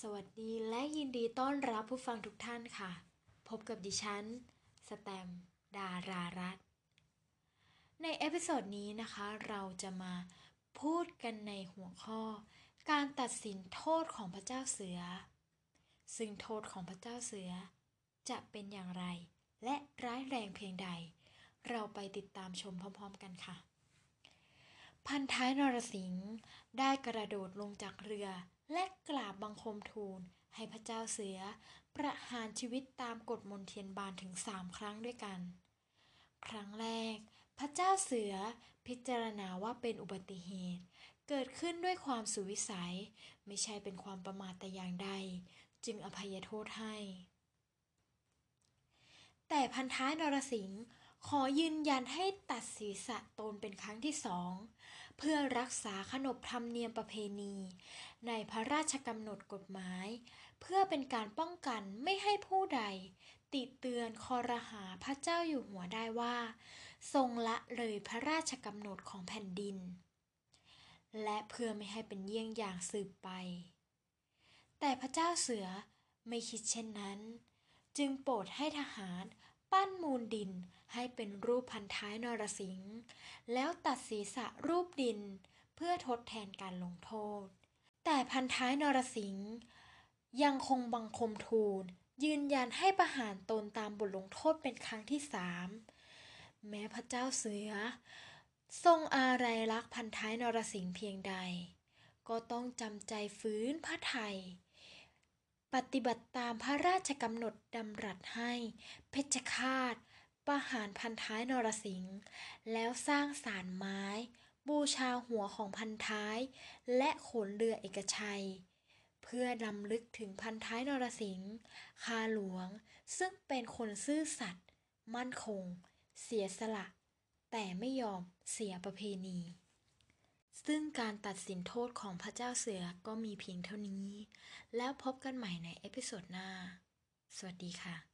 สวัสดีและยินดีต้อนรับผู้ฟังทุกท่านค่ะ พบกับดิฉัน สแตม ดารารัตใน episode นี้นะคะ เราจะมาพูดกันในหัวข้อ การตัดสินโทษของพระเจ้าเสือ ซึ่งโทษของพระเจ้าเสือ จะเป็นอย่างไร และร้ายแรงเพียงใด เราไปติดตามชมพร้อม ๆ กันค่ะ พันท้ายนรสิงห์ได้กระโดดลงจากเรือ และกราบบังคมทูลให้พระเจ้าเสือประหารชีวิตตามกฎมนเทียนบานถึงสามครั้งด้วยกัน ครั้งแรก พระเจ้าเสือพิจารณาว่าเป็นอุบัติเหตุ เกิดขึ้นด้วยความสุวิสัย ไม่ใช่เป็นความประมาทแต่อย่างใด จึงอภัยโทษให้ แต่พันท้ายนรสิงห์ขอยืนยันให้ตัดศีรษะตนเป็นครั้งที่สอง เพื่อรักษาขนบธรรมเนียมประเพณี ในพระราชกำหนดกฎหมาย เพื่อเป็นการป้องกันไม่ให้ผู้ใด ติเตือนคอรหาพระเจ้าอยู่หัวได้ว่า ทรงละเลยพระราชกำหนดของแผ่นดิน และเพื่อไม่ให้เป็นเยี่ยงอย่างสืบไป แต่พระเจ้าเสือไม่คิดเช่นนั้น จึงโปรดให้ทหาร ปั้นมูลดินให้เป็นรูปพันท้ายนรสิงห์แล้วตัดศีรษะรูปดินเพื่อทดแทนการลงโทษ แต่พันท้ายนรสิงห์ยังคงบังคมทูล ยืนยันให้ประหารตนตามบทลงโทษเป็นครั้งที่สามแม้พระเจ้าเสือ ทรงอาลัยรักพันท้ายนรสิงห์เพียงใด ก็ต้องจำใจฟื้นพระไทย ปฏิบัติตามพระราชกำหนดดำรัสให้ เพชฌฆาตประหารพันท้ายนรสิงห์แล้วสร้างศาลไม้ บูชาหัวของพันท้าย และขนเรือเอกชัย เพื่อนำลึกถึงพันท้ายนรสิงห์คาหลวง ซึ่งเป็นคนซื่อสัตย์มั่นคง เสียสละ แต่ไม่ยอมเสียประเพณี ซึ่งการตัดสินโทษของพระเจ้าเสือก็มีเพียงเท่านี้ แล้วพบกันใหม่ใน episode หน้า สวัสดีค่ะ